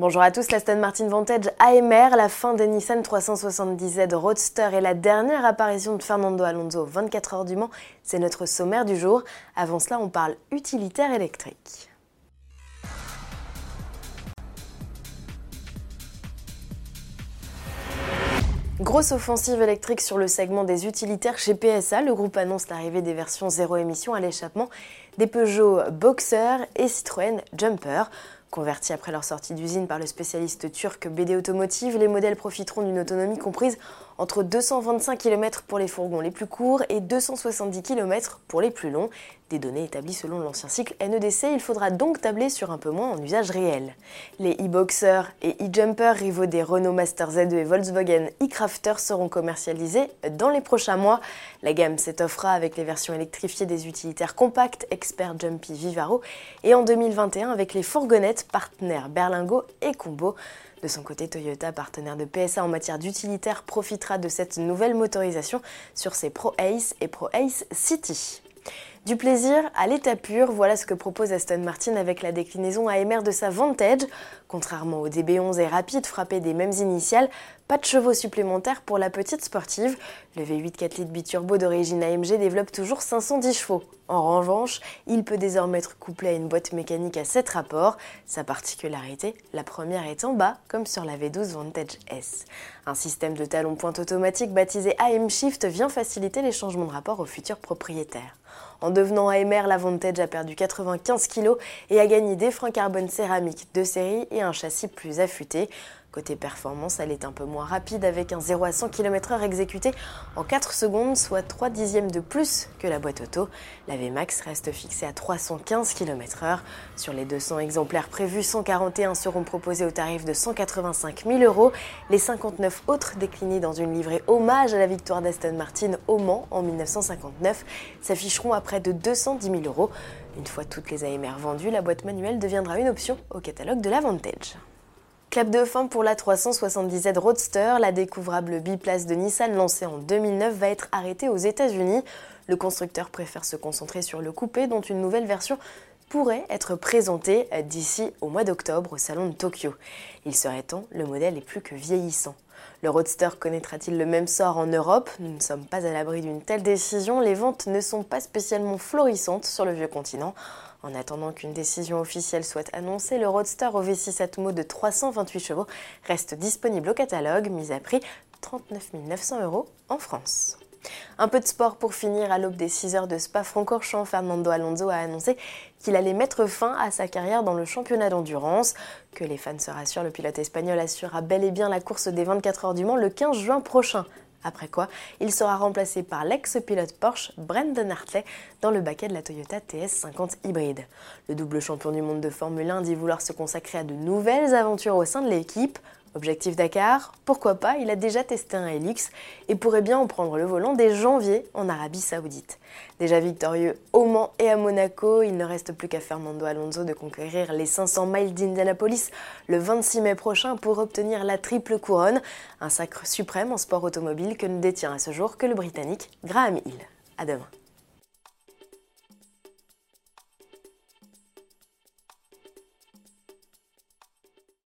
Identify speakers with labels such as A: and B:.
A: Bonjour à tous, la Aston Martin Vantage AMR, la fin des Nissan 370Z Roadster et la dernière apparition de Fernando Alonso 24 heures du Mans, c'est notre sommaire du jour. Avant cela, on parle utilitaire électrique. Grosse offensive électrique sur le segment des utilitaires chez PSA. Le groupe annonce l'arrivée des versions zéro émission à l'échappement des Peugeot Boxer et Citroën Jumper. Convertis après leur sortie d'usine par le spécialiste turc BD Automotive, les modèles profiteront d'une autonomie comprise entre 225 km pour les fourgons les plus courts et 270 km pour les plus longs. Des données établies selon l'ancien cycle NEDC, il faudra donc tabler sur un peu moins en usage réel. Les e-Boxer et e-Jumper, rivaux des Renault Master Z2 et Volkswagen e-Crafter, seront commercialisés dans les prochains mois. La gamme s'étoffera avec les versions électrifiées des utilitaires compacts Expert Jumpy Vivaro et en 2021 avec les fourgonnettes partenaires Berlingo et Combo. De son côté, Toyota, partenaire de PSA en matière d'utilitaire, profitera de cette nouvelle motorisation sur ses Pro Ace et Pro Ace City. Du plaisir à l'état pur, voilà ce que propose Aston Martin avec la déclinaison AMR de sa Vantage. Contrairement au DB11 et rapide frappé des mêmes initiales, pas de chevaux supplémentaires pour la petite sportive. Le V8 4 litres biturbo d'origine AMG développe toujours 510 chevaux. En revanche, il peut désormais être couplé à une boîte mécanique à 7 rapports. Sa particularité, la première est en bas, comme sur la V12 Vantage S. Un système de talon pointe automatique baptisé AM Shift vient faciliter les changements de rapport aux futurs propriétaires. En devenant AMR, la Vantage a perdu 95 kg et a gagné des freins carbone céramique de série et un châssis plus affûté. Côté performance, elle est un peu moins rapide avec un 0 à 100 km/h exécuté en 4 secondes, soit 3 dixièmes de plus que la boîte auto. La VMAX reste fixée à 315 km/h. Sur les 200 exemplaires prévus, 141 seront proposés au tarif de 185 000 euros. Les 59 autres déclinés dans une livrée hommage à la victoire d'Aston Martin au Mans en 1959 s'afficheront à près de 210 000 euros. Une fois toutes les AMR vendues, la boîte manuelle deviendra une option au catalogue de la Vantage. Clap de fin pour la 370Z Roadster, la découvrable biplace de Nissan lancée en 2009 va être arrêtée aux États-Unis. Le constructeur préfère se concentrer sur le coupé dont une nouvelle version pourrait être présentée d'ici au mois d'octobre au salon de Tokyo. Il serait temps, le modèle est plus que vieillissant. Le Roadster connaîtra-t-il le même sort en Europe? Nous ne sommes pas à l'abri d'une telle décision. Les ventes ne sont pas spécialement florissantes sur le vieux continent. En attendant qu'une décision officielle soit annoncée, le Roadster au V6 Atmo de 328 chevaux reste disponible au catalogue, mis à prix 39 900 euros en France. Un peu de sport pour finir. À l'aube des 6 heures de Spa-Francorchamps, Fernando Alonso a annoncé qu'il allait mettre fin à sa carrière dans le championnat d'endurance. Que les fans se rassurent, le pilote espagnol assurera bel et bien la course des 24 heures du Mans le 15 juin prochain. Après quoi, il sera remplacé par l'ex-pilote Porsche Brendan Hartley dans le baquet de la Toyota TS50 hybride. Le double champion du monde de Formule 1 dit vouloir se consacrer à de nouvelles aventures au sein de l'équipe. Objectif Dakar Pourquoi pas Il a déjà testé un Helix et pourrait bien en prendre le volant dès janvier en Arabie Saoudite. Déjà victorieux au Mans et à Monaco, il ne reste plus qu'à Fernando Alonso de conquérir les 500 miles d'Indianapolis le 26 mai prochain pour obtenir la triple couronne, un sacre suprême en sport automobile que ne détient à ce jour que le Britannique Graham Hill. À demain.